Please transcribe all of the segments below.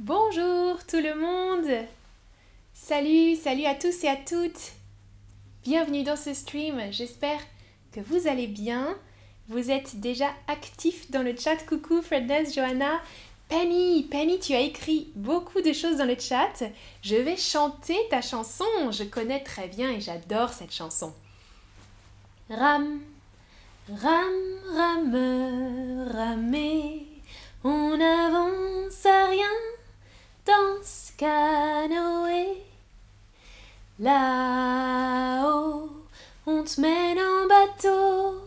Bonjour tout le monde Salut, salut à tous et à toutes Bienvenue dans ce stream, j'espère que vous allez bien. Vous êtes déjà actifs dans le chat. Coucou Fredness, Johanna. Penny, Penny, tu as écrit beaucoup de choses dans le chat. Je vais chanter ta chanson. Je connais très bien et j'adore cette chanson. Ram, ram, ram, ramé. On n'avance à rien dans ce canoë. Là-haut, on te mène en bateau.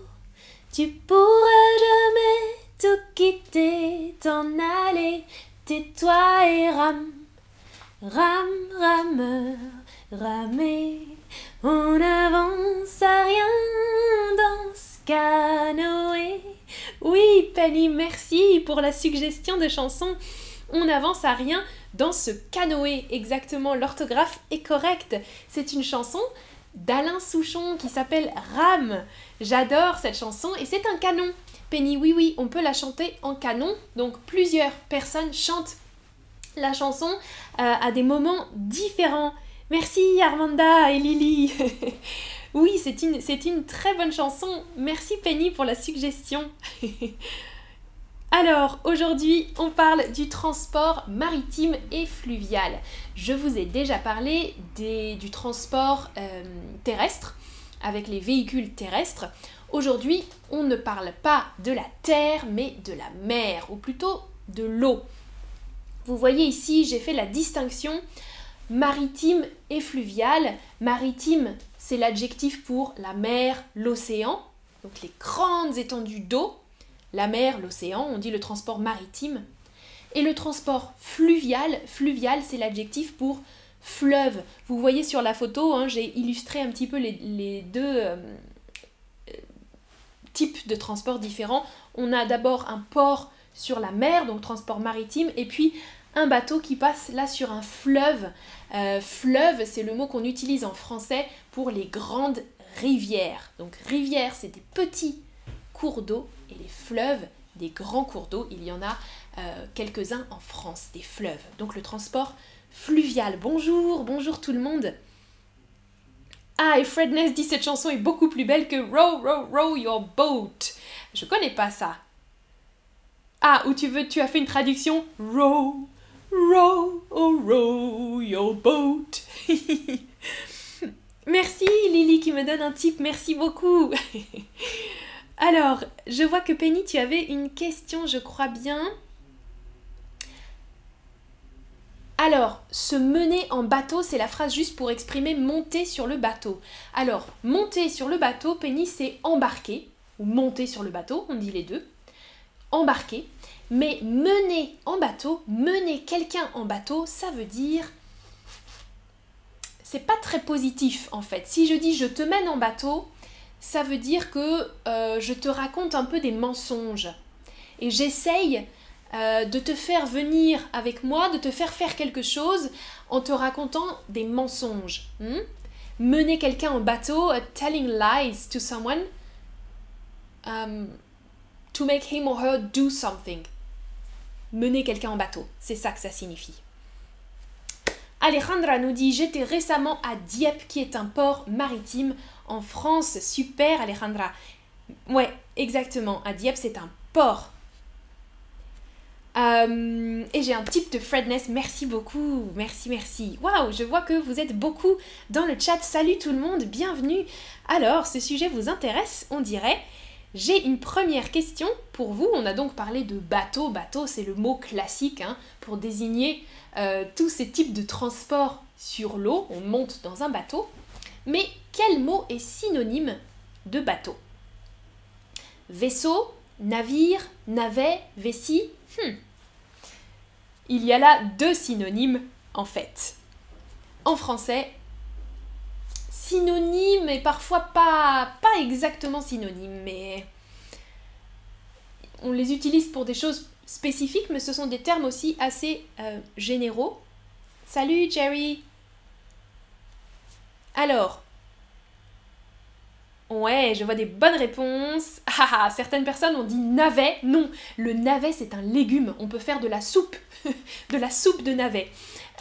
Tu pourras jamais tout quitter, t'en aller, tais-toi et rame. Rame, rameur, ramer. On avance à rien dans ce canoë. Oui, Penny, merci pour la suggestion de chanson. On avance à rien dans ce canoë. Exactement, l'orthographe est correcte. C'est une chanson d'Alain Souchon qui s'appelle Rame. J'adore cette chanson et c'est un canon. Penny, oui, oui, on peut la chanter en canon. Donc plusieurs personnes chantent la chanson euh, à des moments différents. Merci Armanda et Lily. oui, c'est une, c'est une très bonne chanson. Merci Penny pour la suggestion. Alors, aujourd'hui, on parle du transport maritime et fluvial. Je vous ai déjà parlé du transport euh, terrestre avec les véhicules terrestres. Aujourd'hui, on ne parle pas de la terre, mais de la mer, ou plutôt de l'eau. Vous voyez ici, j'ai fait la distinction maritime et fluvial. Maritime, c'est l'adjectif pour la mer, l'océan, donc les grandes étendues d'eau. La mer, l'océan, on dit le transport maritime. Et le transport fluvial, fluvial, c'est l'adjectif pour fleuve. Vous voyez sur la photo, hein, j'ai illustré un petit peu les, deux euh, types de transports différents. On a d'abord un port sur la mer, donc transport maritime, et puis un bateau qui passe là sur un fleuve. Euh, fleuve, c'est le mot qu'on utilise en français pour les grandes rivières. Donc rivière, c'est des petits cours d'eau, et les fleuves, des grands cours d'eau. Il y en a euh, quelques-uns en France, des fleuves. Donc le transport fluvial. Bonjour, bonjour tout le monde. Ah, et Fred Ness dit cette chanson est beaucoup plus belle que Row, row, row your boat. Je connais pas ça. Ah, ou tu veux, tu as fait une traduction? Row, row, oh, row your boat. merci Lily qui me donne un tip, merci beaucoup. Alors, je vois que Penny, tu avais une question, je crois bien. Alors, se mener en bateau, c'est la phrase juste pour exprimer monter sur le bateau. Alors, monter sur le bateau, Penny, c'est embarquer, ou monter sur le bateau, on dit les deux. Embarquer. Mais mener en bateau, mener quelqu'un en bateau, ça veut dire. C'est pas très positif en fait. Si je dis je te mène en bateau, ça veut dire que euh, je te raconte un peu des mensonges. Et j'essaye euh, de te faire venir avec moi, de te faire faire quelque chose en te racontant des mensonges. Hmm? Mener quelqu'un en bateau, uh, telling lies to someone, um, to make him or her do something. Mener quelqu'un en bateau, c'est ça que ça signifie. Alejandra nous dit J'étais récemment à Dieppe, qui est un port maritime en France. Super, Alejandra. Ouais, exactement. À Dieppe, c'est un port euh, et j'ai un type de Fredness, merci beaucoup, merci, merci. Waouh, je vois que vous êtes beaucoup dans le chat. Salut tout le monde, bienvenue. Alors, ce sujet vous intéresse, on dirait. J'ai une première question pour vous. On a donc parlé de bateau. Bateau, c'est le mot classique hein, pour désigner euh, tous ces types de transports sur l'eau. On monte dans un bateau. Mais quel mot est synonyme de bateau? Vaisseau, navire, navet, vessie hmm il y a là deux synonymes en fait. En français, synonyme et parfois pas, pas exactement synonyme, mais on les utilise pour des choses spécifiques, mais ce sont des termes aussi assez euh, généraux. Salut Jerry Alors, Ouais, je vois des bonnes réponses. Ah, ah, certaines personnes ont dit navet. Non, le navet c'est un légume. On peut faire de la soupe, de la soupe de navet.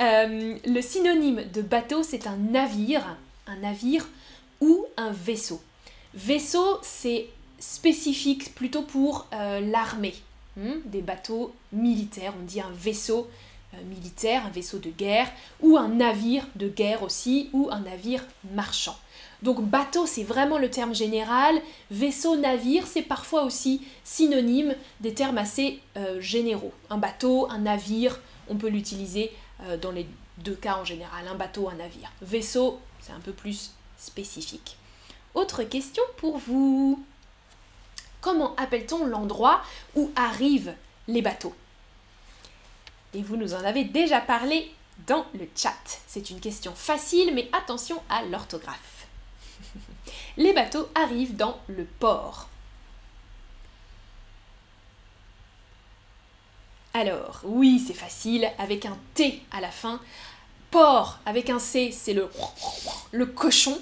Euh, le synonyme de bateau c'est un navire, un navire ou un vaisseau. Vaisseau c'est spécifique plutôt pour euh, l'armée. Hmm, des bateaux militaires, on dit un vaisseau militaire, un vaisseau de guerre, ou un navire de guerre aussi, ou un navire marchand. Donc bateau, c'est vraiment le terme général. Vaisseau, navire, c'est parfois aussi synonyme des termes assez euh, généraux. Un bateau, un navire, on peut l'utiliser euh, dans les deux cas en général. Un bateau, un navire. Vaisseau, c'est un peu plus spécifique. Autre question pour vous. Comment appelle-t-on l'endroit où arrivent les bateaux? Et vous nous en avez déjà parlé dans le chat. C'est une question facile, mais attention à l'orthographe les bateaux arrivent dans le port. Alors, oui, c'est facile, avec un T à la fin. Port avec un C, c'est le, le cochon,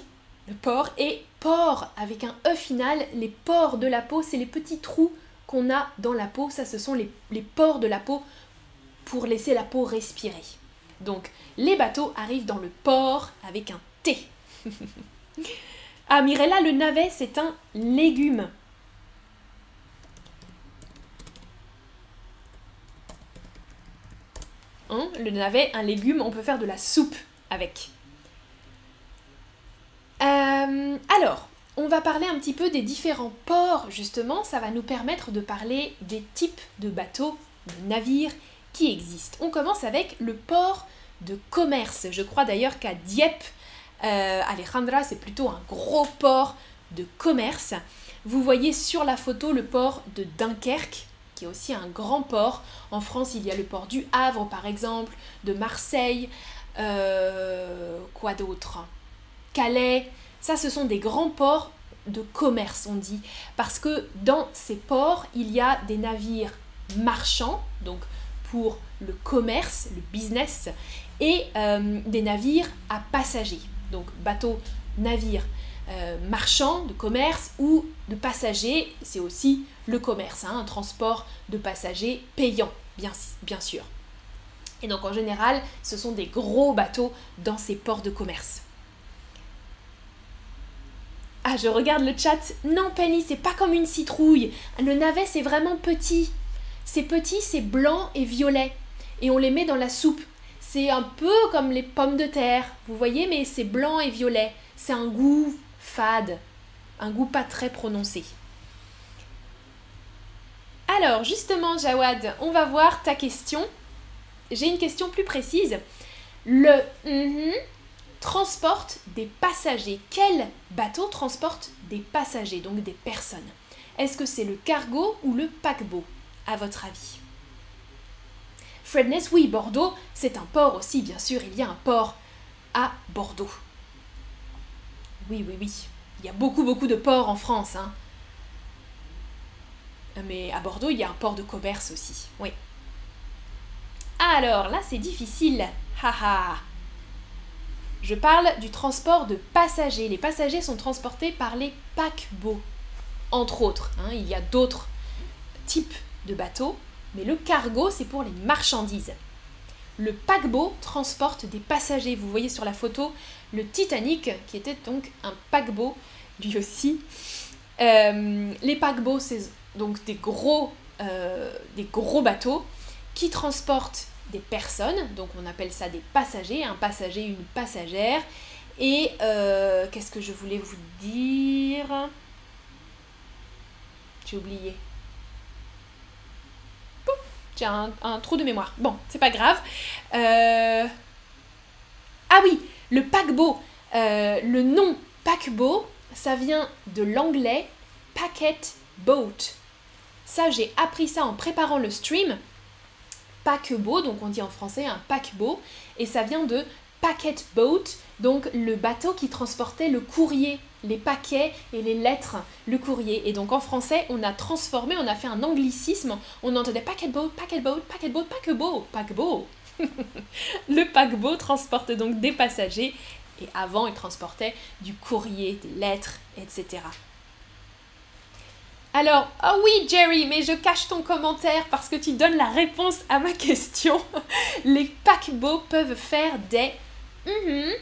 le porc. Et port avec un E final, les pores de la peau, c'est les petits trous qu'on a dans la peau. Ça, ce sont les, les pores de la peau pour laisser la peau respirer. Donc, les bateaux arrivent dans le port avec un T. Ah, Mirella, le navet, c'est un légume. Hein, le navet, un légume, on peut faire de la soupe avec. Euh, alors, on va parler un petit peu des différents ports, justement. Ça va nous permettre de parler des types de bateaux, de navires qui existent. On commence avec le port de commerce. Je crois d'ailleurs qu'à Dieppe, euh, Alejandra, c'est plutôt un gros port de commerce. Vous voyez sur la photo le port de Dunkerque, qui est aussi un grand port. En France, il y a le port du Havre, par exemple, de Marseille. Euh, quoi d'autre? Calais. Ça, ce sont des grands ports de commerce, on dit. Parce que dans ces ports, il y a des navires marchands, donc pour le commerce, le business, et euh, des navires à passagers donc bateau, navire, euh, marchand, de commerce ou de passagers, c'est aussi le commerce, hein, un transport de passagers payant, bien, bien sûr. Et donc en général, ce sont des gros bateaux dans ces ports de commerce. Ah, je regarde le chat. Non, Penny, c'est pas comme une citrouille. Le navet, c'est vraiment petit. C'est petit, c'est blanc et violet. Et on les met dans la soupe. C'est un peu comme les pommes de terre, vous voyez, mais c'est blanc et violet. C'est un goût fade, un goût pas très prononcé. Alors, justement, Jawad, on va voir ta question. J'ai une question plus précise. Le mm transporte des passagers. Quel bateau transporte des passagers, donc des personnes? Est-ce que c'est le cargo ou le paquebot, à votre avis Fredness, oui, Bordeaux, c'est un port aussi, bien sûr, il y a un port à Bordeaux. Oui, oui, oui. Il y a beaucoup, beaucoup de ports en France. Hein. Mais à Bordeaux, il y a un port de commerce aussi. Oui. Alors, là, c'est difficile. Haha. Je parle du transport de passagers. Les passagers sont transportés par les paquebots, entre autres. Hein. Il y a d'autres types de bateaux, mais le cargo, c'est pour les marchandises. Le paquebot transporte des passagers. Vous voyez sur la photo le Titanic, qui était donc un paquebot, lui aussi. Euh, les paquebots, c'est donc des gros, euh, des gros bateaux qui transportent des personnes, donc on appelle ça des passagers, un passager, une passagère. Et euh, qu'est-ce que je voulais vous dire? J'ai oublié. J'ai un, trou de mémoire. Bon, c'est pas grave. Euh, ah oui, le paquebot. Euh, le nom paquebot, ça vient de l'anglais packet boat. Ça, j'ai appris ça en préparant le stream. Paquebot, donc on dit en français un paquebot, et ça vient de packet boat, donc le bateau qui transportait le courrier les paquets et les lettres, le courrier. Et donc en français, on a transformé, on a fait un anglicisme. On entendait paquet boat, paquet boat, paquet boat, paquebot, paquebot. le paquebot transporte donc des passagers Et avant, ils transportaient du courrier, des lettres, etc. Alors, oh oui Jerry, mais je cache ton commentaire parce que tu donnes la réponse à ma question. Les paquebots peuvent faire des mm-hmm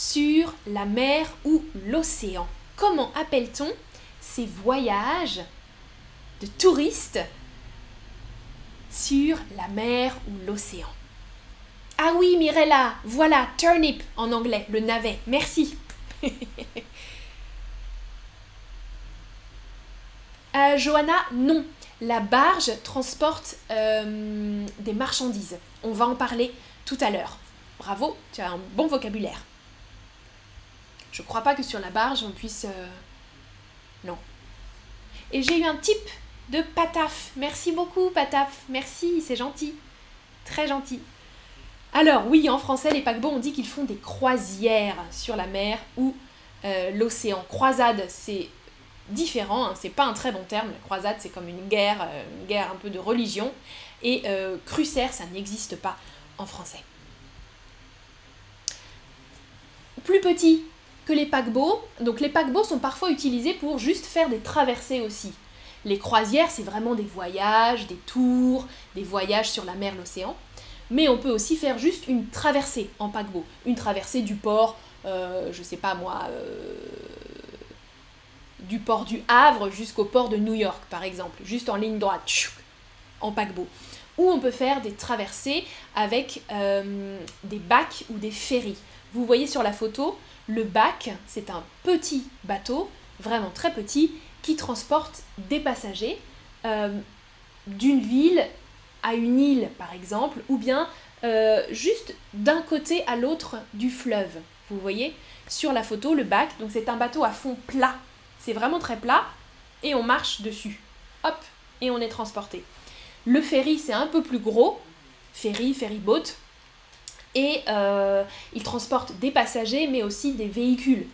sur la mer ou l'océan. Comment appelle-t-on ces voyages de touristes sur la mer ou l'océan? Ah oui, Mirella, voilà, turnip en anglais, le navet. Merci. euh, Johanna, non. La barge transporte euh, des marchandises. On va en parler tout à l'heure. Bravo, tu as un bon vocabulaire. Je crois pas que sur la barge on puisse. Euh, non. Et j'ai eu un type de Pataf. Merci beaucoup, Pataf. Merci, c'est gentil. Très gentil. Alors, oui, en français, les paquebots, on dit qu'ils font des croisières sur la mer ou euh, l'océan. Croisade, c'est différent, hein, c'est pas un très bon terme. Croisade, c'est comme une guerre, euh, une guerre un peu de religion. Et crusaire, ça n'existe pas en français. Plus petit, les paquebots. Donc les paquebots sont parfois utilisés pour juste faire des traversées aussi. Les croisières, c'est vraiment des voyages, des tours, des voyages sur la mer, l'océan. Mais on peut aussi faire juste une traversée en paquebot. Une traversée du port, euh, je sais pas moi, euh, du port du Havre jusqu'au port de New York, par exemple, juste en ligne droite, en paquebot. Ou on peut faire des traversées avec euh, des bacs ou des ferries. Vous voyez sur la photo, le bac, c'est un petit bateau, vraiment très petit, qui transporte des passagers euh, d'une ville à une île, par exemple, ou bien euh, juste d'un côté à l'autre du fleuve. Vous voyez sur la photo le bac, donc c'est un bateau à fond plat. C'est vraiment très plat et on marche dessus. Hop, et on est transporté. Le ferry, c'est un peu plus gros. Ferry, ferry boat, et euh, il transporte des passagers mais aussi des véhicules.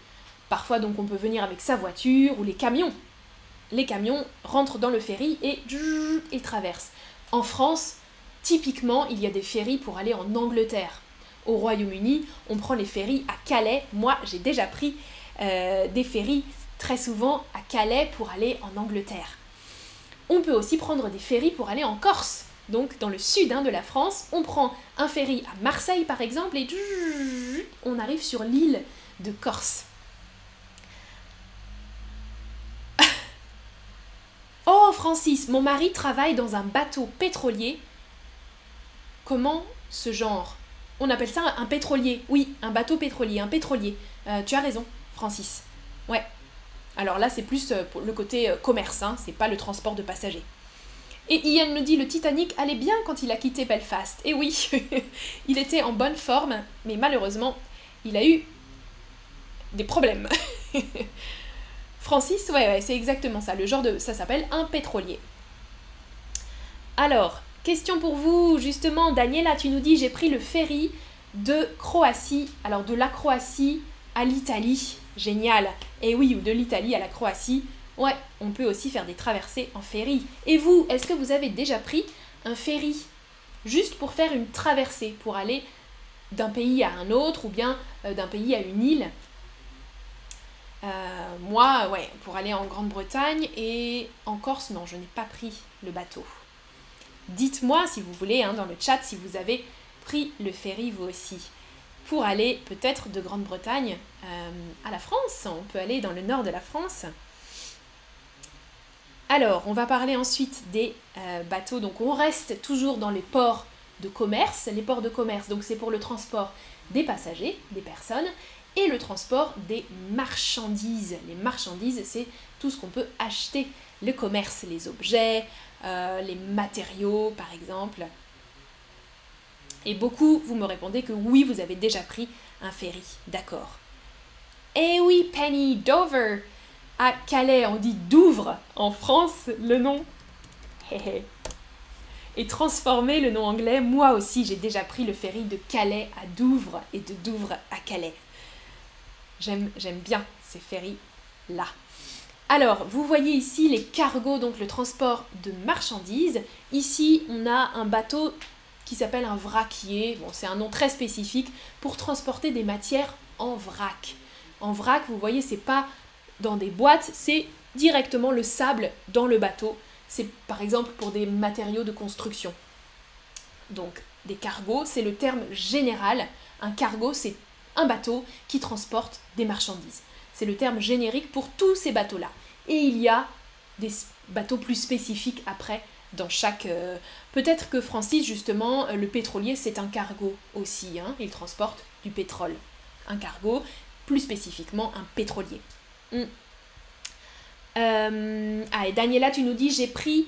Parfois donc on peut venir avec sa voiture ou les camions. Les camions rentrent dans le ferry et ils traversent. En France, typiquement, il y a des ferries pour aller en Angleterre. Au Royaume-Uni, on prend les ferries à Calais. Moi, j'ai déjà pris euh, des ferries très souvent à Calais pour aller en Angleterre. On peut aussi prendre des ferries pour aller en Corse donc dans le sud hein, de la France, on prend un ferry à Marseille par exemple et on arrive sur l'île de Corse. oh Francis, mon mari travaille dans un bateau pétrolier. Comment ce genre? On appelle ça un pétrolier. Oui, un bateau pétrolier, un pétrolier. Euh, tu as raison, Francis. Ouais. Alors là, c'est plus euh, le côté euh, commerce, hein, c'est pas le transport de passagers. Et Ian nous dit le Titanic allait bien quand il a quitté Belfast. Et oui, il était en bonne forme, mais malheureusement, il a eu des problèmes. Francis, ouais, ouais, c'est exactement ça. Le genre de. Ça s'appelle un pétrolier. Alors, question pour vous, justement, Daniela, tu nous dis j'ai pris le ferry de Croatie, alors de la Croatie à l'Italie. Génial. Et oui, ou de l'Italie à la Croatie. Ouais, on peut aussi faire des traversées en ferry. Et vous, est-ce que vous avez déjà pris un ferry Juste pour faire une traversée, pour aller d'un pays à un autre ou bien euh, d'un pays à une île? Euh, moi, ouais, pour aller en Grande-Bretagne et en Corse, non, je n'ai pas pris le bateau. Dites-moi si vous voulez hein, dans le chat si vous avez pris le ferry vous aussi. Pour aller peut-être de Grande-Bretagne euh, à la France, on peut aller dans le nord de la France. Alors, on va parler ensuite des euh, bateaux. Donc, on reste toujours dans les ports de commerce. Les ports de commerce, donc c'est pour le transport des passagers, des personnes, et le transport des marchandises. Les marchandises, c'est tout ce qu'on peut acheter. Le commerce, les objets, euh, les matériaux, par exemple. Et beaucoup, vous me répondez que oui, vous avez déjà pris un ferry. D'accord. Eh oui, Penny, Dover à Calais, on dit Douvres. En France, le nom. et transformer le nom anglais, moi aussi j'ai déjà pris le ferry de Calais à Douvres et de Douvres à Calais. J'aime, j'aime bien ces ferries-là. Alors, vous voyez ici les cargos, donc le transport de marchandises. Ici, on a un bateau qui s'appelle un vraquier. Bon, c'est un nom très spécifique pour transporter des matières en vrac. En vrac, vous voyez, c'est pas dans des boîtes, c'est directement le sable dans le bateau. C'est par exemple pour des matériaux de construction. Donc des cargos, c'est le terme général. Un cargo, c'est un bateau qui transporte des marchandises. C'est le terme générique pour tous ces bateaux-là. Et il y a des bateaux plus spécifiques après dans chaque... Euh, peut-être que Francis, justement, euh, le pétrolier, c'est un cargo aussi. Hein. il transporte du pétrole. Un cargo, plus spécifiquement un pétrolier. Hmm. Euh, ah, et Daniela, tu nous dis, j'ai pris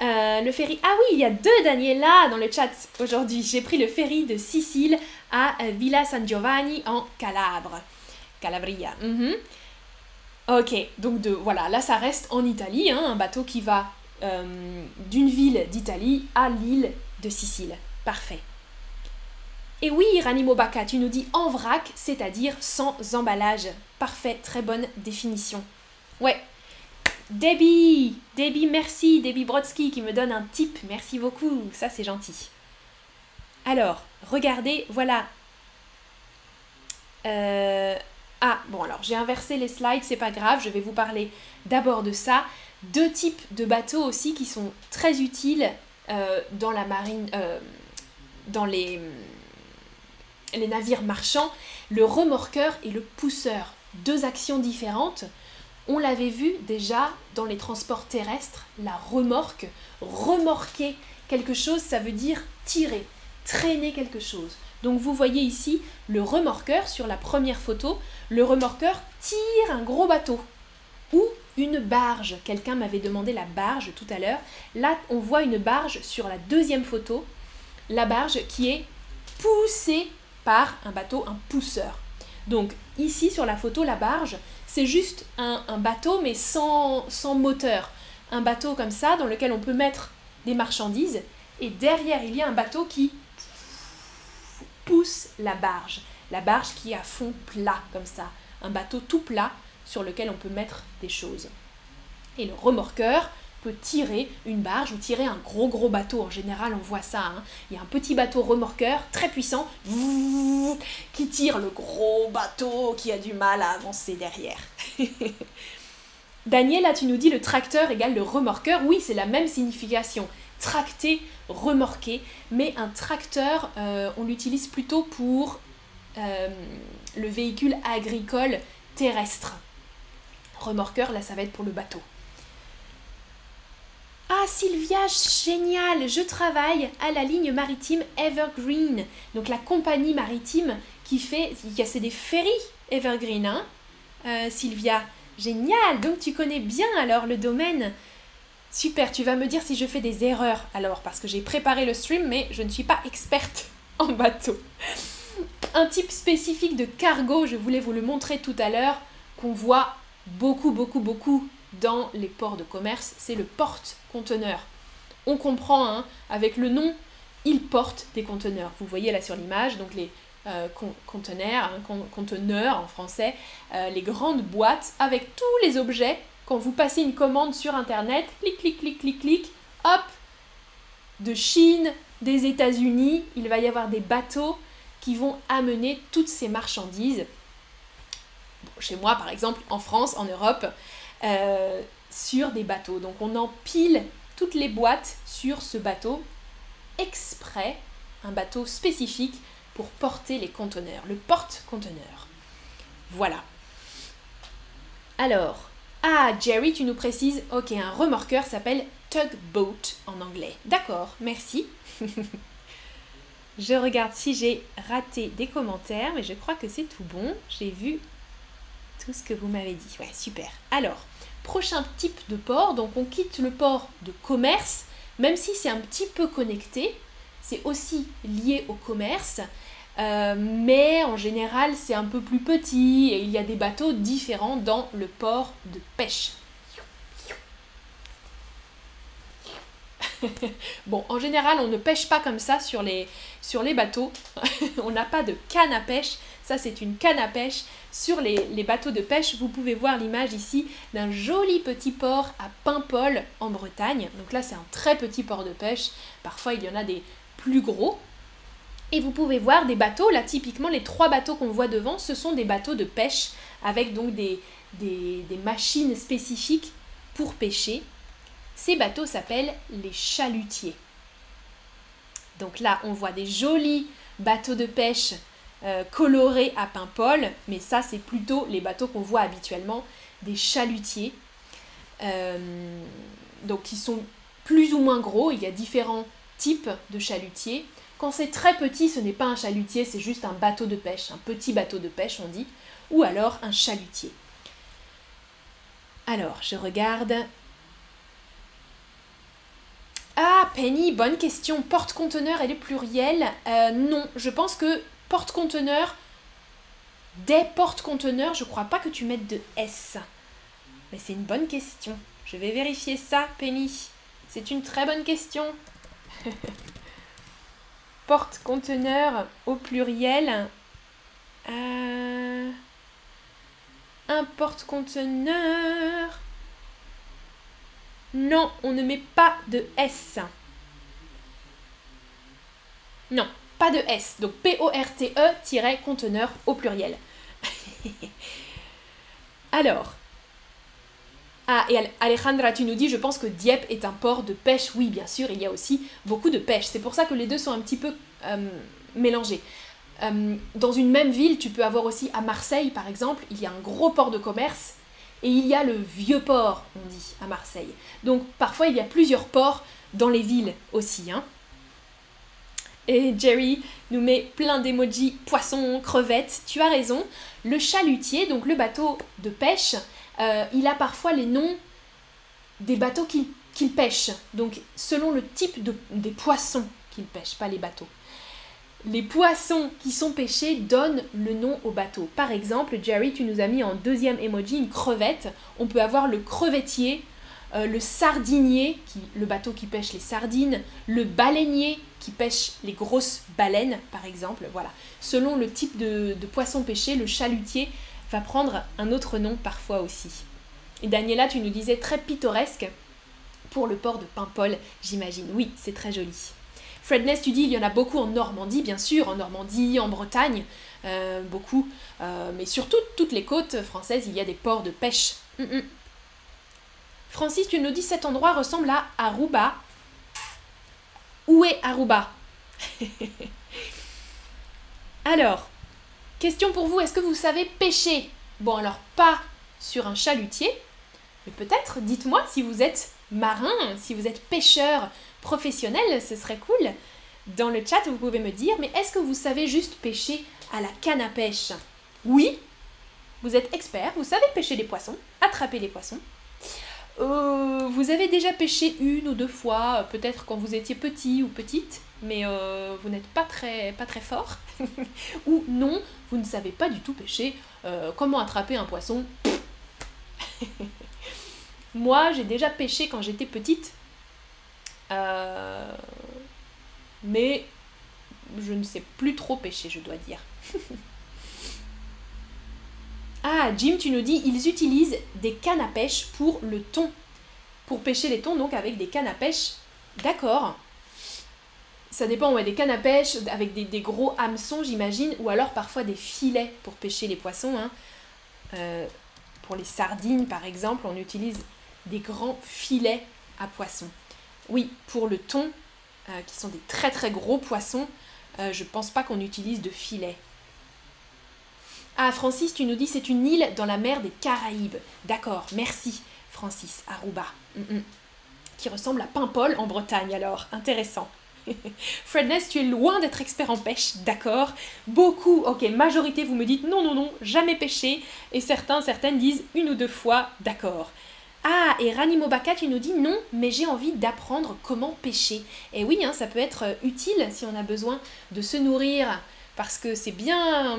le ferry. Ah oui, il y a deux Daniela dans le chat aujourd'hui. J'ai pris le ferry de Sicile à Villa San Giovanni en Calabre. Calabria. Mhm. Ok, donc de, voilà, là ça reste en Italie, hein, un bateau qui va euh, d'une ville d'Italie à l'île de Sicile. Parfait. Et oui, Ranimo Baka, tu nous dis en vrac, c'est-à-dire sans emballage. Parfait, très bonne définition. Ouais. Debbie, Debbie, merci, Debbie Brodsky qui me donne un tip, merci beaucoup, ça c'est gentil. Alors, regardez, voilà. Euh, ah, bon alors j'ai inversé les slides, c'est pas grave, je vais vous parler d'abord de ça deux types de bateaux aussi qui sont très utiles euh, dans la marine, euh, dans les, les navires marchands, le remorqueur et le pousseur. Deux actions différentes. On l'avait vu déjà dans les transports terrestres, la remorque. Remorquer quelque chose, ça veut dire tirer, traîner quelque chose. Donc vous voyez ici le remorqueur sur la première photo. Le remorqueur tire un gros bateau ou une barge. Quelqu'un m'avait demandé la barge tout à l'heure. Là, on voit une barge sur la deuxième photo. La barge qui est poussée par un bateau, un pousseur. Donc ici sur la photo, la barge, c'est juste un, bateau mais sans, sans moteur. Un bateau comme ça dans lequel on peut mettre des marchandises. Et derrière, il y a un bateau qui pousse la barge. La barge qui est à fond plat comme ça. Un bateau tout plat sur lequel on peut mettre des choses. Et le remorqueur peut tirer une barge ou tirer un gros gros bateau. En général, on voit ça. Hein. Il y a un petit bateau remorqueur très puissant qui tire le gros bateau qui a du mal à avancer derrière. Daniel, là, tu nous dis le tracteur égale le remorqueur. Oui, c'est la même signification. Tracter, remorquer. Mais un tracteur, euh, on l'utilise plutôt pour euh, le véhicule agricole terrestre remorqueur, là ça va être pour le bateau. Ah Sylvia, génial. Je travaille à la ligne maritime Evergreen, donc la compagnie maritime qui fait, c'est des ferries Evergreen, hein. Euh, Sylvia, génial. Donc tu connais bien alors le domaine. Super, tu vas me dire si je fais des erreurs alors, parce que j'ai préparé le stream, mais je ne suis pas experte en bateau. Un type spécifique de cargo, je voulais vous le montrer tout à l'heure, qu'on voit beaucoup, beaucoup, beaucoup dans les ports de commerce, c'est le porte-conteneur. On comprend, hein, avec le nom, il porte des conteneurs. Vous voyez là sur l'image, donc les euh, conteneurs, hein, conteneurs en français, euh, les grandes boîtes avec tous les objets. Quand vous passez une commande sur Internet, clic, clic, clic, clic, clic, hop, de Chine, des États-Unis, il va y avoir des bateaux qui vont amener toutes ces marchandises chez moi par exemple, en France, en Europe, euh, sur des bateaux. Donc on empile toutes les boîtes sur ce bateau exprès, un bateau spécifique pour porter les conteneurs, le porte-conteneur. Voilà. Alors, ah Jerry, tu nous précises, ok, un remorqueur s'appelle tugboat en anglais. D'accord, merci. je regarde si j'ai raté des commentaires, mais je crois que c'est tout bon. J'ai vu tout ce que vous m'avez dit. Ouais, super. Alors, prochain type de port, donc on quitte le port de commerce, même si c'est un petit peu connecté, c'est aussi lié au commerce, euh, mais en général c'est un peu plus petit et il y a des bateaux différents dans le port de pêche. bon, en général, on ne pêche pas comme ça sur les, bateaux. on n'a pas de canne à pêche. Ça, c'est une canne à pêche. Sur les, bateaux de pêche, vous pouvez voir l'image ici d'un joli petit port à Paimpol en Bretagne. Donc là, c'est un très petit port de pêche. Parfois, il y en a des plus gros. Et vous pouvez voir des bateaux, là typiquement les trois bateaux qu'on voit devant, ce sont des bateaux de pêche avec donc des, machines spécifiques pour pêcher. Ces bateaux s'appellent les chalutiers. Donc là, on voit des jolis bateaux de pêche euh, colorés à Paimpol, mais ça, c'est plutôt les bateaux qu'on voit habituellement, des chalutiers. Euh, donc, qui sont plus ou moins gros. Il y a différents types de chalutiers. Quand c'est très petit, ce n'est pas un chalutier, c'est juste un bateau de pêche, un petit bateau de pêche on dit, ou alors un chalutier. Alors, je regarde. Ah, Penny, bonne question. Porte-conteneur et le pluriel euh, Non, je pense que porte-conteneur, des porte-conteneurs, je crois pas que tu mettes de S. Mais c'est une bonne question. Je vais vérifier ça, Penny. C'est une très bonne question. porte-conteneur au pluriel. Euh, un porte-conteneur. Non, on ne met pas de S. Non, pas de S. Donc P-O-R-T-E-conteneur au pluriel. Alors. Ah, et Alejandra, tu nous dis, je pense que Dieppe est un port de pêche. Oui, bien sûr, il y a aussi beaucoup de pêche. C'est pour ça que les deux sont un petit peu euh, mélangés. Euh, dans une même ville, tu peux avoir aussi à Marseille, par exemple, il y a un gros port de commerce et il y a le vieux port, on dit, à Marseille. Donc parfois, il y a plusieurs ports dans les villes aussi. Hein. Et Jerry nous met plein d'emojis poissons, crevettes. Tu as raison. Le chalutier, donc le bateau de pêche, euh, il a parfois les noms des bateaux qu'il pêche. Donc selon le type de, des poissons qu'il pêche, pas les bateaux les poissons qui sont pêchés donnent le nom au bateau. Par exemple, Jerry, tu nous as mis en deuxième emoji une crevette. On peut avoir le crevettier, euh, le sardinier, qui, le bateau qui pêche les sardines, le baleinier qui pêche les grosses baleines, par exemple. Voilà. Selon le type de, de poisson pêché, le chalutier va prendre un autre nom parfois aussi. Et Daniela, tu nous disais très pittoresque pour le port de Paimpol, j'imagine. Oui, c'est très joli. Fredness, tu dis, il y en a beaucoup en Normandie, bien sûr, en Normandie, en Bretagne, euh, beaucoup. Euh, mais sur toutes les côtes françaises, il y a des ports de pêche. Mm, mm. Francis, tu nous dis, cet endroit ressemble à Aruba. Où est Aruba? Alors, question pour vous, est-ce que vous savez pêcher? Bon, alors pas sur un chalutier, mais peut-être, dites-moi si vous êtes marin, si vous êtes pêcheur professionnel, ce serait cool. Dans le chat, vous pouvez me dire, mais est-ce que vous savez juste pêcher à la canne à pêche? Oui, vous êtes expert, vous savez pêcher les poissons, attraper les poissons. Euh, vous avez déjà pêché une ou deux fois, peut-être quand vous étiez petit ou petite, mais euh, vous n'êtes pas très, pas très fort. ou non, vous ne savez pas du tout pêcher. Euh, comment attraper un poisson Moi, j'ai déjà pêché quand j'étais petite, euh, mais je ne sais plus trop pêcher, je dois dire. ah, Jim, tu nous dis, ils utilisent des cannes à pêche pour le thon. Pour pêcher les thons, donc avec des cannes à pêche. D'accord. Ça dépend, ouais, des cannes à pêche avec des, gros hameçons, j'imagine, ou alors parfois des filets pour pêcher les poissons. Hein. Euh, pour les sardines, par exemple, on utilise des grands filets à poissons. Oui, pour le thon, euh, qui sont des très très gros poissons, euh, je pense pas qu'on utilise de filet. Ah, Francis, tu nous dis c'est une île dans la mer des Caraïbes. D'accord, merci, Francis, Aruba. Mm, mm. Qui ressemble à Paimpol en Bretagne alors. Intéressant. Fredness, tu es loin d'être expert en pêche, d'accord Beaucoup, ok, majorité, vous me dites non, non, non, jamais pêché. Et certains, certaines disent une ou deux fois, d'accord. Ah, et Rani Mobaka, tu nous dis non, mais j'ai envie d'apprendre comment pêcher. Et oui, hein, ça peut être euh, utile si on a besoin de se nourrir, parce que c'est bien,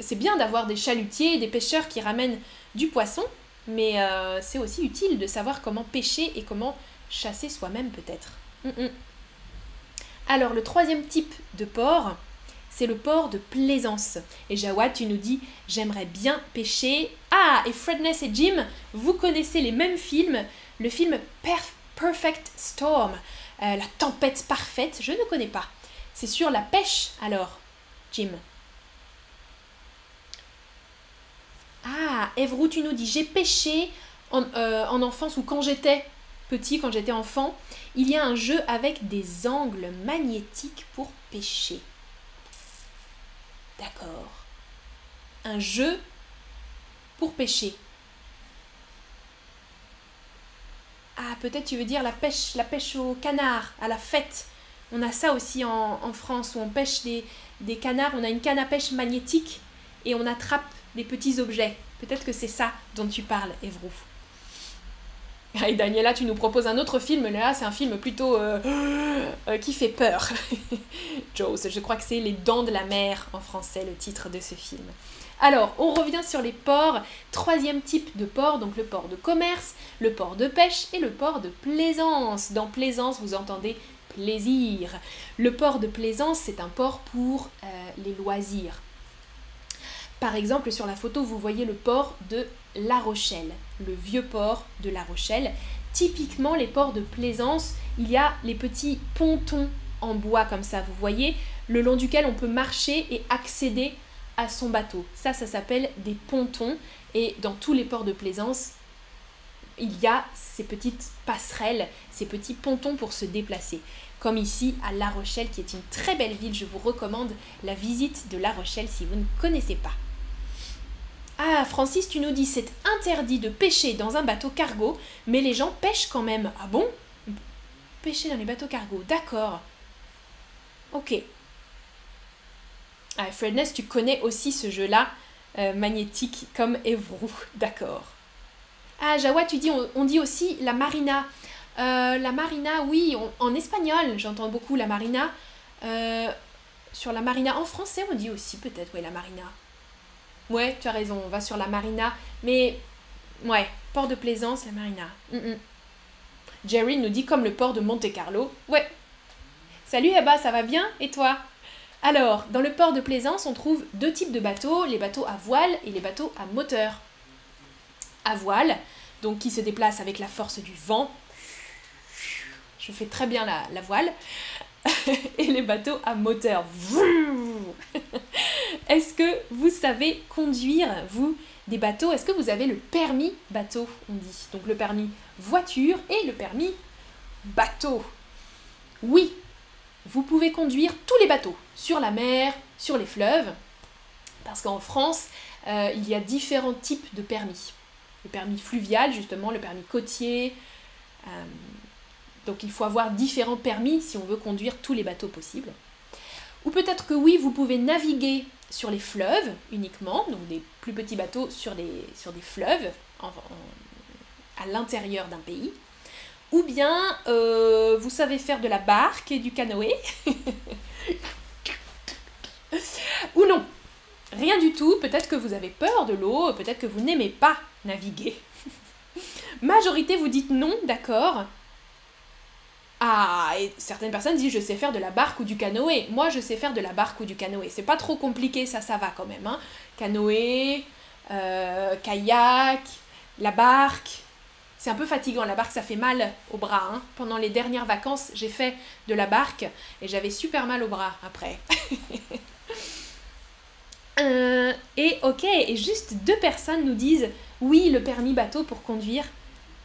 c'est bien d'avoir des chalutiers, des pêcheurs qui ramènent du poisson, mais euh, c'est aussi utile de savoir comment pêcher et comment chasser soi-même peut-être. Mm, mm. Alors, le troisième type de porc, c'est le port de plaisance. Et Jawad, tu nous dis, j'aimerais bien pêcher. Ah, et Fredness et Jim, vous connaissez les mêmes films. Le film Perfect Storm, euh, la tempête parfaite, je ne connais pas. C'est sur la pêche alors, Jim. Ah, Evrou, tu nous dis, j'ai pêché en, euh, en enfance ou quand j'étais petit, quand j'étais enfant. Il y a un jeu avec des angles magnétiques pour pêcher. D'accord. Un jeu pour pêcher. Ah, peut-être tu veux dire la pêche, la pêche au canard, à la fête. On a ça aussi en, France où on pêche des, des canards. On a une canne à pêche magnétique et on attrape des petits objets. Peut-être que c'est ça dont tu parles, Evrou. Daniela, tu nous proposes un autre film. Là, c'est un film plutôt euh, euh, qui fait peur. Jaws, je crois que c'est Les Dents de la Mer en français, le titre de ce film. Alors, on revient sur les ports. Troisième type de port, donc le port de commerce, le port de pêche et le port de plaisance. Dans plaisance, vous entendez plaisir. Le port de plaisance, c'est un port pour euh, les loisirs. Par exemple, sur la photo, vous voyez le port de La Rochelle, le vieux port de La Rochelle. Typiquement, les ports de plaisance, il y a les petits pontons en bois comme ça, vous voyez, le long duquel on peut marcher et accéder à son bateau. Ça, ça s'appelle des pontons. Et dans tous les ports de plaisance, il y a ces petites passerelles, ces petits pontons pour se déplacer. Comme ici à La Rochelle, qui est une très belle ville. Je vous recommande la visite de La Rochelle si vous ne connaissez pas. Ah, Francis, tu nous dis c'est interdit de pêcher dans un bateau cargo, mais les gens pêchent quand même. Ah bon? Pêcher dans les bateaux cargo, d'accord. Ok. Ah, Fredness, tu connais aussi ce jeu-là, euh, magnétique comme Evrou, d'accord. Ah, Jawa, tu dis, on, dit aussi la marina. Euh, la marina, oui, en espagnol, j'entends beaucoup la marina. Euh, sur la marina, en français, on dit aussi peut-être, oui, la marina. Ouais, tu as raison, on va sur la marina. Mais, ouais, port de plaisance, la marina. Mm, mm. Jerry nous dit comme le port de Monte Carlo. Ouais. Salut Eba, ça va bien? Et toi? Alors, dans le port de plaisance, on trouve deux types de bateaux, les bateaux à voile et les bateaux à moteur. À voile, donc qui se déplacent avec la force du vent. Je fais très bien la, la voile. et les bateaux à moteur. Est-ce que vous savez conduire, vous, des bateaux? Est-ce que vous avez le permis bateau, on dit? Donc le permis voiture et le permis bateau. Oui, vous pouvez conduire tous les bateaux, sur la mer, sur les fleuves, parce qu'en France, euh, il y a différents types de permis. Le permis fluvial, justement, le permis côtier. Euh, donc il faut avoir différents permis si on veut conduire tous les bateaux possibles. Ou peut-être que oui, vous pouvez naviguer sur les fleuves uniquement, donc des plus petits bateaux sur des, fleuves à l'intérieur d'un pays. Ou bien euh, vous savez faire de la barque et du canoë. Ou non, rien du tout. Peut-être que vous avez peur de l'eau, peut-être que vous n'aimez pas naviguer. Majorité, vous dites non, d'accord. Ah, et certaines personnes disent je sais faire de la barque ou du canoë. Moi, je sais faire de la barque ou du canoë. C'est pas trop compliqué, ça, ça va quand même. Hein. Canoë, euh, kayak, la barque. C'est un peu fatigant, la barque, ça fait mal au bras. Hein. Pendant les dernières vacances, j'ai fait de la barque et j'avais super mal au bras après. Euh, et ok, et juste deux personnes nous disent oui, le permis bateau pour conduire.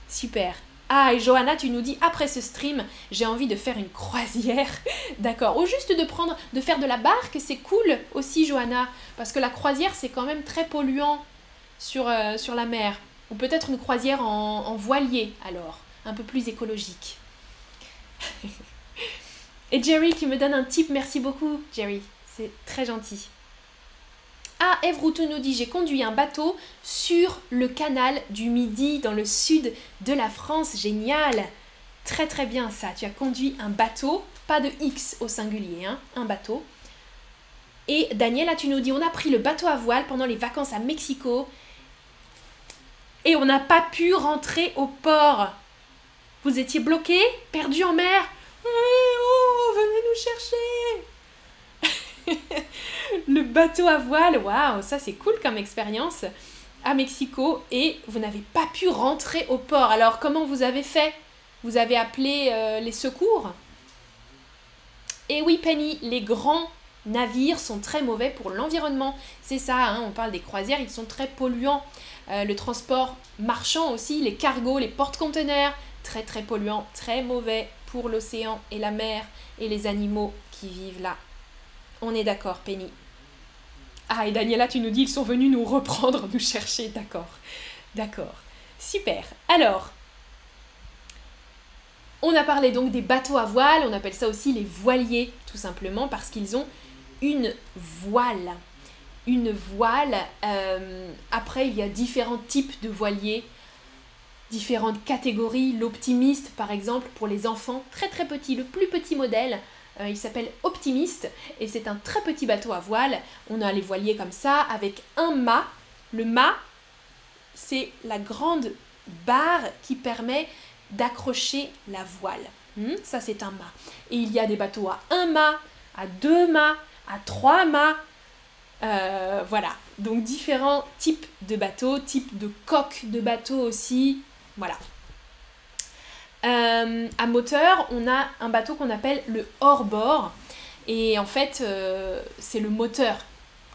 Super. Ah, et Johanna, tu nous dis, après ce stream, j'ai envie de faire une croisière. D'accord. Ou juste de prendre, de faire de la barque, c'est cool aussi, Johanna. Parce que la croisière, c'est quand même très polluant sur, euh, sur la mer. Ou peut-être une croisière en, en voilier, alors. Un peu plus écologique. et Jerry qui me donne un tip, merci beaucoup, Jerry. C'est très gentil. Ah, Eve nous dit J'ai conduit un bateau sur le canal du Midi dans le sud de la France. Génial Très très bien ça. Tu as conduit un bateau, pas de X au singulier, hein, un bateau. Et Daniela, tu nous dis On a pris le bateau à voile pendant les vacances à Mexico et on n'a pas pu rentrer au port. Vous étiez bloqué Perdu en mer Oh, venez nous chercher le bateau à voile, waouh, ça c'est cool comme expérience à Mexico et vous n'avez pas pu rentrer au port. Alors comment vous avez fait? Vous avez appelé euh, les secours? Et oui, Penny, les grands navires sont très mauvais pour l'environnement. C'est ça, hein, on parle des croisières, ils sont très polluants. Euh, le transport marchand aussi, les cargos, les porte-conteneurs, très très polluants, très mauvais pour l'océan et la mer et les animaux qui vivent là. On est d'accord, Penny. Ah, et Daniela, tu nous dis, ils sont venus nous reprendre, nous chercher, d'accord. D'accord. Super. Alors, on a parlé donc des bateaux à voile, on appelle ça aussi les voiliers, tout simplement, parce qu'ils ont une voile. Une voile. Euh, après, il y a différents types de voiliers, différentes catégories. L'optimiste, par exemple, pour les enfants, très très petit, le plus petit modèle. Euh, il s'appelle Optimiste et c'est un très petit bateau à voile. On a les voiliers comme ça avec un mât. Le mât, c'est la grande barre qui permet d'accrocher la voile. Hmm, ça, c'est un mât. Et il y a des bateaux à un mât, à deux mâts, à trois mâts. Euh, voilà, donc différents types de bateaux, types de coques de bateaux aussi. Voilà. Euh, à moteur, on a un bateau qu'on appelle le hors-bord. Et en fait, euh, c'est le moteur.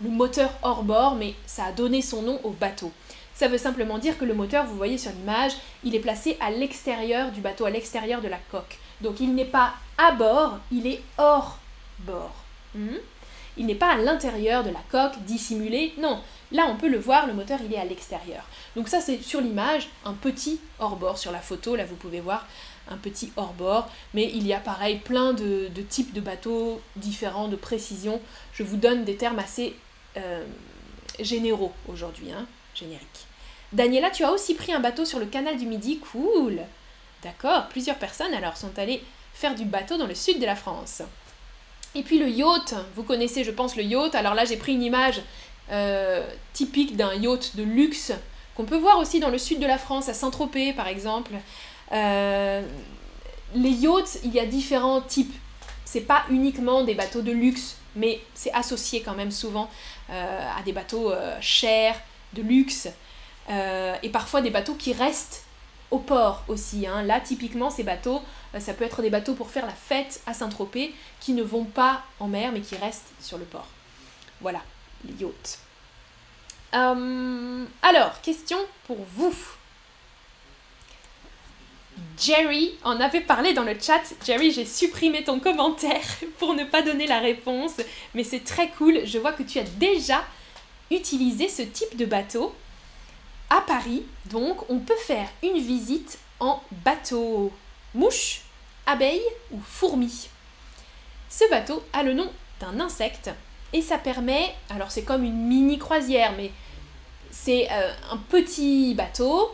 Le moteur hors-bord, mais ça a donné son nom au bateau. Ça veut simplement dire que le moteur, vous voyez sur l'image, il est placé à l'extérieur du bateau, à l'extérieur de la coque. Donc il n'est pas à bord, il est hors bord. Hmm? Il n'est pas à l'intérieur de la coque, dissimulé. Non, là on peut le voir, le moteur il est à l'extérieur. Donc ça c'est sur l'image un petit hors-bord. Sur la photo, là vous pouvez voir un petit hors-bord. Mais il y a pareil plein de, types de bateaux différents, de précision. Je vous donne des termes assez euh, généraux aujourd'hui, hein, génériques. Daniela, tu as aussi pris un bateau sur le canal du Midi, cool. D'accord, plusieurs personnes alors sont allées faire du bateau dans le sud de la France. Et puis le yacht, vous connaissez je pense le yacht, alors là j'ai pris une image euh, typique d'un yacht de luxe qu'on peut voir aussi dans le sud de la France, à Saint-Tropez par exemple. Euh, les yachts, il y a différents types. C'est pas uniquement des bateaux de luxe, mais c'est associé quand même souvent euh, à des bateaux chers, de luxe, et parfois des bateaux qui restent au port aussi. Hein. Là, typiquement, ces bateaux, euh, ça peut être des bateaux pour faire la fête à Saint-Tropez qui ne vont pas en mer mais qui restent sur le port. Voilà, les yachts. Euh, alors, question pour vous. Jerry en avait parlé dans le chat. Jerry, j'ai supprimé ton commentaire pour ne pas donner la réponse, mais c'est très cool. Je vois que tu as déjà utilisé ce type de bateau à Paris, donc, on peut faire une visite en bateau mouche, abeille ou fourmi. Ce bateau a le nom d'un insecte et ça permet, alors c'est comme une mini croisière, mais c'est euh, un petit bateau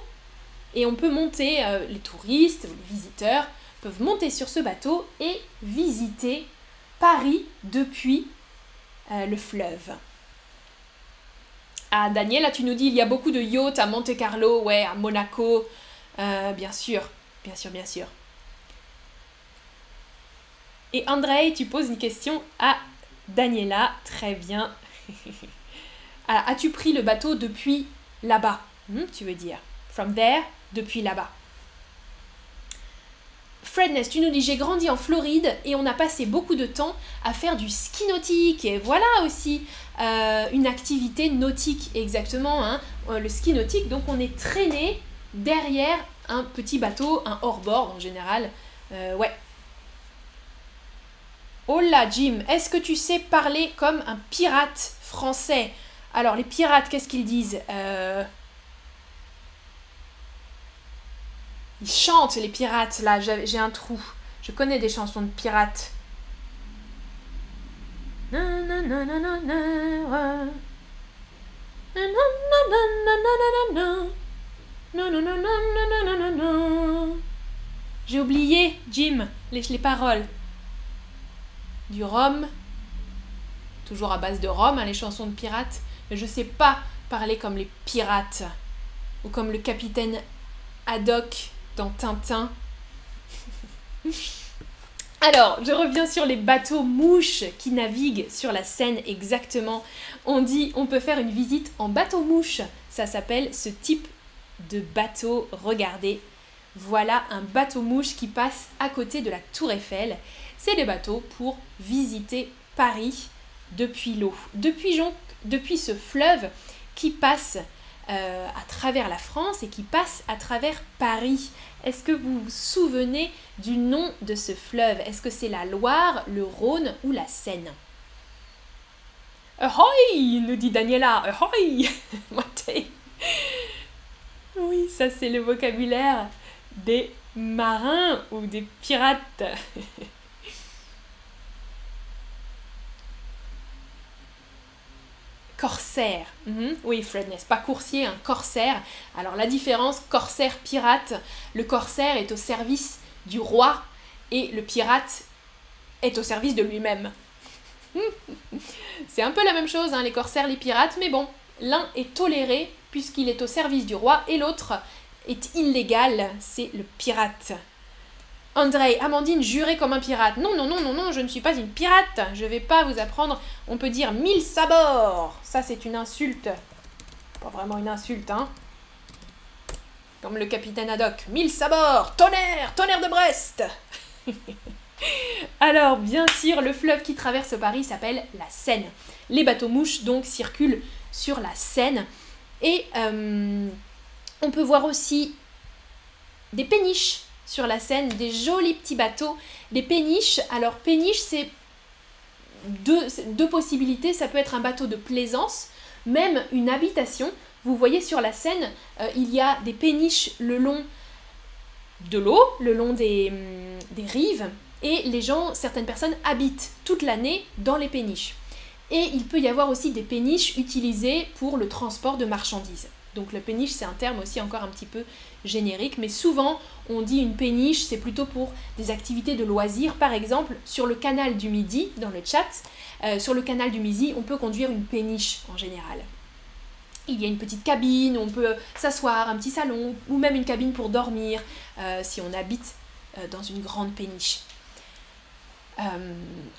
et on peut monter, euh, les touristes, les visiteurs peuvent monter sur ce bateau et visiter Paris depuis euh, le fleuve. Ah, Daniel, tu nous dis, il y a beaucoup de yachts à Monte Carlo, ouais, à Monaco, euh, bien sûr, bien sûr, bien sûr. Et André, tu poses une question à Daniela, très bien. As-tu pris le bateau depuis là-bas? Hmm, Tu veux dire From there, depuis là-bas? Fredness, tu nous dis j'ai grandi en Floride et on a passé beaucoup de temps à faire du ski nautique. Et voilà aussi euh, une activité nautique exactement, hein. euh, le ski nautique. Donc on est traîné derrière un petit bateau, un hors-bord en général. Euh, ouais. Là Jim, est-ce que tu sais parler comme un pirate français? Alors les pirates, qu'est-ce qu'ils disent? Ils chantent les pirates là, j'ai un trou. Je connais des chansons de pirates. J'ai oublié, Jim, les, les paroles. Du rhum, toujours à base de rhum, hein, les chansons de pirates, mais je sais pas parler comme les pirates ou comme le capitaine Haddock Tintin. Alors, je reviens sur les bateaux mouches qui naviguent sur la Seine exactement. On dit on peut faire une visite en bateau mouche. Ça s'appelle ce type de bateau. Regardez, voilà un bateau mouche qui passe à côté de la tour Eiffel. c'est les bateaux pour visiter Paris depuis l'eau, depuis, depuis ce fleuve qui passe euh, à travers la France et qui passe à travers Paris. Est-ce que vous vous souvenez du nom de ce fleuve? Est-ce que c'est la Loire, le Rhône ou la Seine? Ahoy nous dit Daniela. Ahoy Oui, ça c'est le vocabulaire des marins ou des pirates. corsaire. Mhm. Oui, Fred, n'est-ce pas coursier, un corsaire. Alors la différence, corsaire-pirate, le corsaire est au service du roi et le pirate est au service de lui-même. C'est un peu la même chose, hein, les corsaires, les pirates, mais bon, l'un est toléré puisqu'il est au service du roi et l'autre est illégal, c'est le pirate. André, Amandine, jurez comme un pirate. Non, non, non, non, non, je ne suis pas une pirate. Je vais pas vous apprendre. On peut dire mille sabords. Ça, c'est une insulte. Pas vraiment une insulte, hein. Comme le capitaine Haddock. Mille sabords Tonnerre Tonnerre de Brest Alors, bien sûr, le fleuve qui traverse Paris s'appelle la Seine. Les bateaux mouches, donc, circulent sur la Seine. Et euh, on peut voir aussi des péniches sur la Seine, des jolis petits bateaux, des péniches. Alors péniche, c'est deux, possibilités. Ça peut être un bateau de plaisance, même une habitation. Vous voyez sur la Seine, euh, il y a des péniches le long de l'eau, le long des, hum, des rives, et les gens, certaines personnes habitent toute l'année dans les péniches. Et il peut y avoir aussi des péniches utilisées pour le transport de marchandises. Donc le péniche, c'est un terme aussi encore un petit peu générique, mais souvent on dit une péniche, c'est plutôt pour des activités de loisirs. Par exemple, sur le canal du Midi, dans le chat, euh, sur le canal du Midi, on peut conduire une péniche en général. Il y a une petite cabine, on peut s'asseoir, un petit salon, ou même une cabine pour dormir, euh, si on habite euh, dans une grande péniche.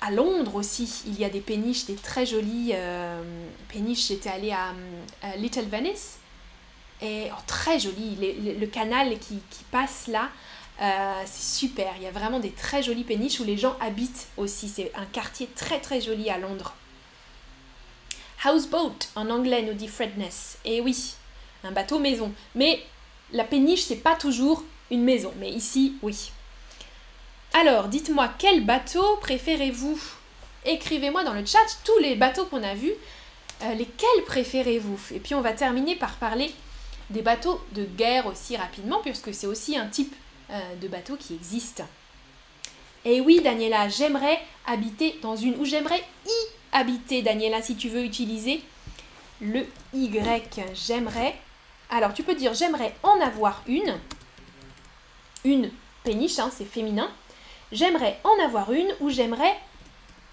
à Londres aussi, il y a des péniches, des très jolies péniches. J'étais allée à Little Venice, oh, très joli. Le, canal qui, passe là, euh, c'est super. Il y a vraiment des très jolies péniches où les gens habitent aussi. C'est un quartier très très joli à Londres. Houseboat en anglais nous dit Fredness. Et oui, un bateau maison. Mais la péniche, c'est pas toujours une maison. Mais ici, oui. Alors, dites-moi, quel bateau préférez-vous? Écrivez-moi dans le chat tous les bateaux qu'on a vus. Euh, lesquels préférez-vous? Et puis on va terminer par parler des bateaux de guerre aussi rapidement, puisque c'est aussi un type euh, de bateau qui existe. Et oui, Daniela, j'aimerais habiter dans une, ou j'aimerais y habiter, Daniela, si tu veux utiliser le Y. J'aimerais. Alors, tu peux dire j'aimerais en avoir une. Une péniche, hein, c'est féminin. J'aimerais en avoir une ou j'aimerais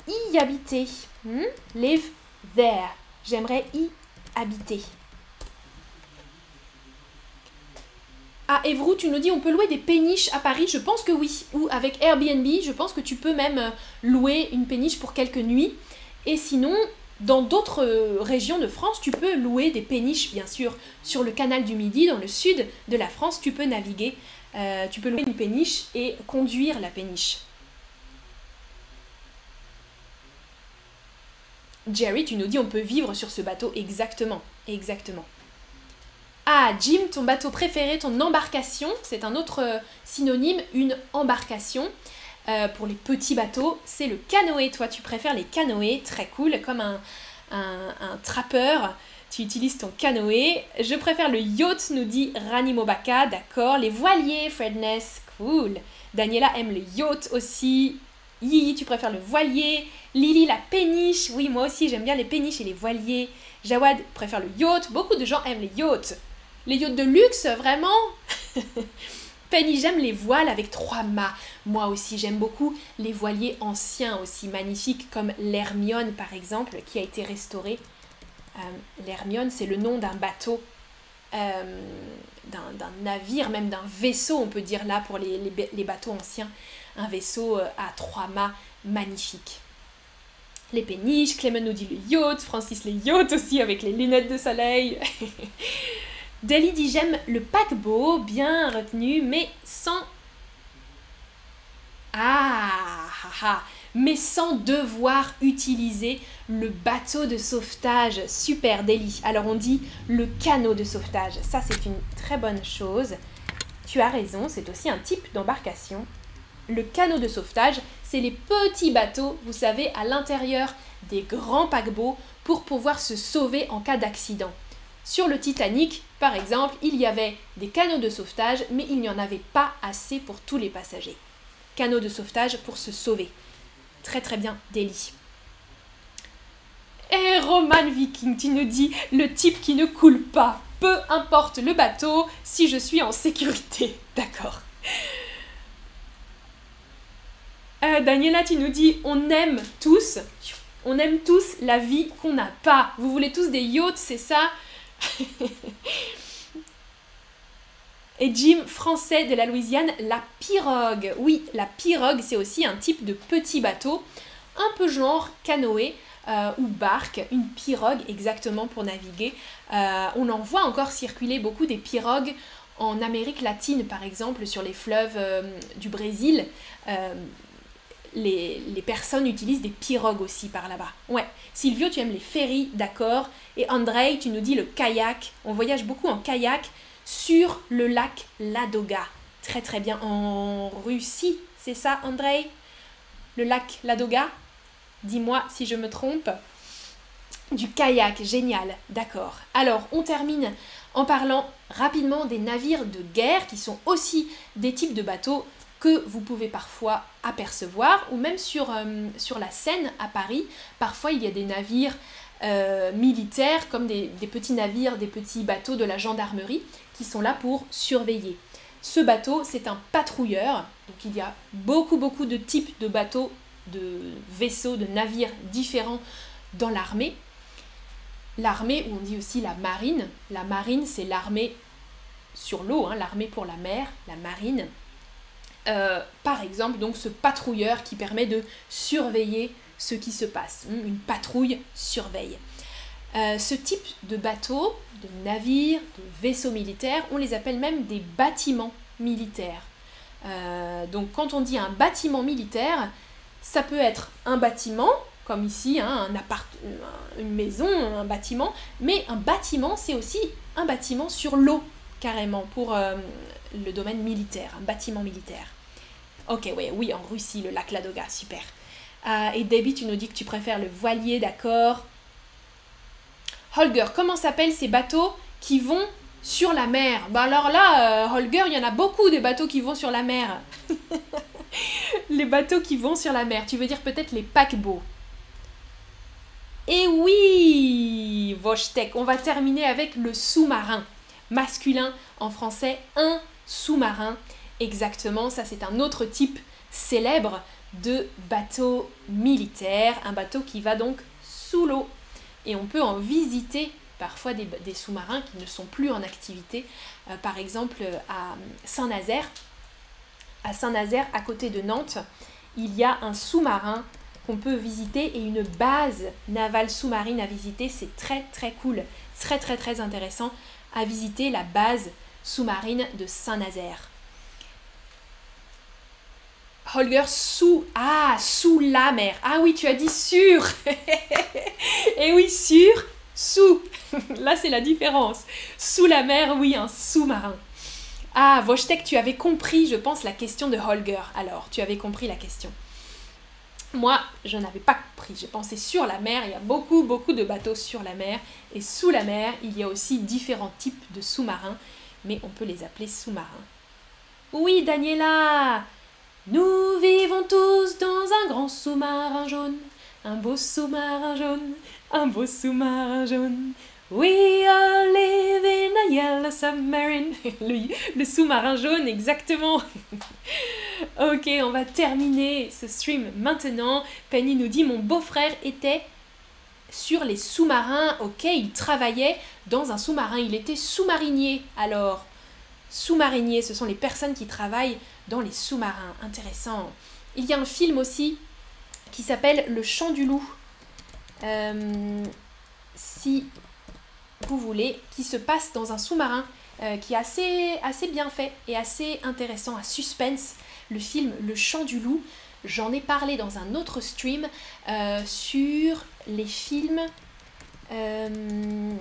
y habiter. Hmm? Live there. J'aimerais y habiter. Ah, Evrou, tu nous dis on peut louer des péniches à Paris Je pense que oui. Ou avec Airbnb, je pense que tu peux même euh, louer une péniche pour quelques nuits. Et sinon, dans d'autres euh, régions de France, tu peux louer des péniches, bien sûr. Sur le canal du Midi, dans le sud de la France, tu peux naviguer. Euh, tu peux louer une péniche et conduire la péniche. Jerry, tu nous dis on peut vivre sur ce bateau exactement. Exactement. Ah, Jim, ton bateau préféré, ton embarcation, c'est un autre euh, synonyme, une embarcation. Euh, pour les petits bateaux, c'est le canoë. Toi, tu préfères les canoës, très cool, comme un, un, trappeur. Tu utilises ton canoë. Je préfère le yacht, nous dit Rani Mobaka, d'accord. Les voiliers, Fredness, cool. Daniela aime le yacht aussi. Yi, tu préfères le voilier. Lily, la péniche. Oui, moi aussi, j'aime bien les péniches et les voiliers. Jawad préfère le yacht. Beaucoup de gens aiment les yachts. Les yachts de luxe, vraiment Penny, j'aime les voiles avec trois mâts. Moi aussi, j'aime beaucoup les voiliers anciens aussi magnifiques, comme l'Hermione par exemple, qui a été restauré. Euh, L'Hermione, c'est le nom d'un bateau, euh, d'un navire, même d'un vaisseau, on peut dire là pour les, les, bateaux anciens. Un vaisseau euh, à trois mâts magnifique. Les péniches, Clément nous dit le yacht, Francis les yachts aussi avec les lunettes de soleil. Deli dit j'aime le paquebot, bien retenu, mais sans... Ah, ah, mais sans devoir utiliser le bateau de sauvetage. Super délit. Alors on dit le canot de sauvetage. Ça c'est une très bonne chose. Tu as raison, c'est aussi un type d'embarcation. Le canot de sauvetage, c'est les petits bateaux, vous savez, à l'intérieur des grands paquebots pour pouvoir se sauver en cas d'accident. Sur le Titanic, par exemple, il y avait des canots de sauvetage, mais il n'y en avait pas assez pour tous les passagers. Canaux de sauvetage pour se sauver. Très très bien, Delhi. Et Roman Viking, tu nous dis le type qui ne coule pas. Peu importe le bateau, si je suis en sécurité. D'accord. Euh, Daniela, tu nous dis on aime tous, on aime tous la vie qu'on n'a pas. Vous voulez tous des yachts, c'est ça? Et Jim, français de la Louisiane, la pirogue. Oui, la pirogue, c'est aussi un type de petit bateau, un peu genre canoë euh, ou barque, une pirogue exactement pour naviguer. Euh, on en voit encore circuler beaucoup des pirogues en Amérique latine, par exemple, sur les fleuves euh, du Brésil. Les, personnes utilisent des pirogues aussi par là-bas. Ouais. Silvio, tu aimes les ferries, d'accord. Et Andrei, tu nous dis le kayak. On voyage beaucoup en kayak sur le lac Ladoga. Très très bien. En Russie, c'est ça, Andrei? Le lac Ladoga? Dis-moi si je me trompe. Du kayak, génial, d'accord. Alors, on termine en parlant rapidement des navires de guerre qui sont aussi des types de bateaux que vous pouvez parfois apercevoir, ou même sur, euh, sur la Seine à Paris, parfois il y a des navires euh, militaires comme des, petits navires, des petits bateaux de la gendarmerie qui sont là pour surveiller. Ce bateau, c'est un patrouilleur, donc il y a beaucoup beaucoup de types de bateaux, de vaisseaux, de navires différents dans l'armée. L'armée, on dit aussi la marine, la marine c'est l'armée sur l'eau, hein, l'armée pour la mer, la marine. Euh, par exemple, donc ce patrouilleur qui permet de surveiller ce qui se passe. Hmm, une patrouille surveille. Euh, ce type de bateau, de navire, de vaisseau militaire, on les appelle même des bâtiments militaires. Euh, donc quand on dit un bâtiment militaire, ça peut être un bâtiment, comme ici, hein, appart une maison, un bâtiment, mais un bâtiment, c'est aussi un bâtiment sur l'eau, carrément, pour le domaine militaire, un bâtiment militaire. Ok, oui, oui, en Russie, le lac Ladoga, super. Euh, et Debbie, tu nous dis que tu préfères le voilier, d'accord. Holger, comment s'appellent ces bateaux qui vont sur la mer? Bah alors là, euh, Holger, il y en a beaucoup des bateaux qui vont sur la mer. les bateaux qui vont sur la mer, tu veux dire peut-être les paquebots. Et oui, Vostek, on va terminer avec le sous-marin. Masculin en français, un sous-marin. Exactement, ça c'est un autre type célèbre de bateau militaire, un bateau qui va donc sous l'eau. Et on peut en visiter parfois des, sous-marins qui ne sont plus en activité. Euh, par exemple, à Saint-Nazaire, à Saint-Nazaire, à côté de Nantes, il y a un sous-marin qu'on peut visiter et une base navale sous-marine à visiter. C'est très très cool, très très très intéressant à visiter la base sous-marine de Saint-Nazaire. Holger sous ah sous la mer. Ah oui, tu as dit sur. Et oui, sur sous. Là, c'est la différence. Sous la mer, oui, un sous-marin. Ah, Wojtek, tu avais compris, je pense, la question de Holger. Alors, tu avais compris la question. Moi, je n'avais pas compris. J'ai pensé sur la mer, il y a beaucoup, beaucoup de bateaux sur la mer. Et sous la mer, il y a aussi différents types de sous-marins, mais on peut les appeler sous-marins. Oui, Daniela nous vivons tous dans un grand sous-marin jaune, un beau sous-marin jaune, un beau sous-marin jaune. We are living a yellow submarine. Le, le sous-marin jaune, exactement. ok, on va terminer ce stream maintenant. Penny nous dit Mon beau-frère était sur les sous-marins. Ok, il travaillait dans un sous-marin. Il était sous-marinier. Alors, sous-marinier, ce sont les personnes qui travaillent dans les sous-marins. Intéressant. Il y a un film aussi qui s'appelle Le Chant du Loup. Euh, si vous voulez, qui se passe dans un sous-marin, euh, qui est assez, assez bien fait et assez intéressant, à suspense. Le film Le Chant du Loup. J'en ai parlé dans un autre stream euh, sur les films euh,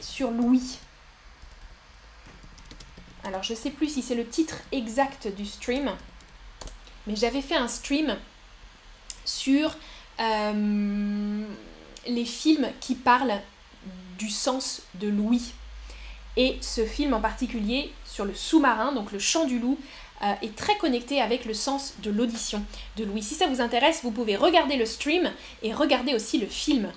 sur Louis. Alors je sais plus si c'est le titre exact du stream, mais j'avais fait un stream sur euh, les films qui parlent du sens de Louis. Et ce film en particulier sur le sous-marin, donc le chant du loup, euh, est très connecté avec le sens de l'audition de Louis. Si ça vous intéresse, vous pouvez regarder le stream et regarder aussi le film.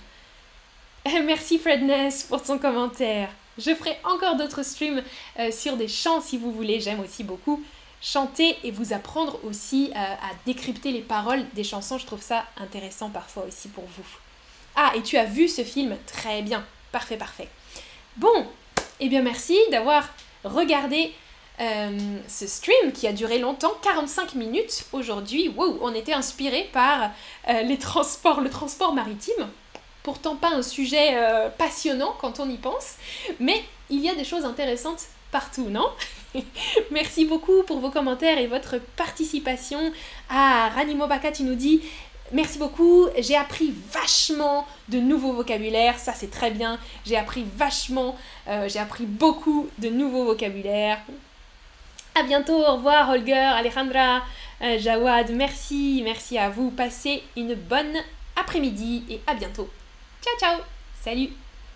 Merci Fredness pour ton commentaire. Je ferai encore d'autres streams euh, sur des chants si vous voulez. J'aime aussi beaucoup chanter et vous apprendre aussi euh, à décrypter les paroles des chansons. Je trouve ça intéressant parfois aussi pour vous. Ah, et tu as vu ce film? Très bien. Parfait, parfait. Bon, eh bien merci d'avoir regardé euh, ce stream qui a duré longtemps, 45 minutes aujourd'hui. Wow, on était inspiré par les transports, le transport maritime pourtant pas un sujet euh, passionnant quand on y pense, mais il y a des choses intéressantes partout, non? Merci beaucoup pour vos commentaires et votre participation. Ah, Ranimo Baka, tu nous dis Merci beaucoup, j'ai appris vachement de nouveaux vocabulaires, ça c'est très bien. J'ai appris vachement, euh, j'ai appris beaucoup de nouveaux vocabulaires. À bientôt, au revoir Holger, Alejandra, euh, Jawad, merci, merci à vous. Passez une bonne après-midi et à bientôt. Ciao ciao Salut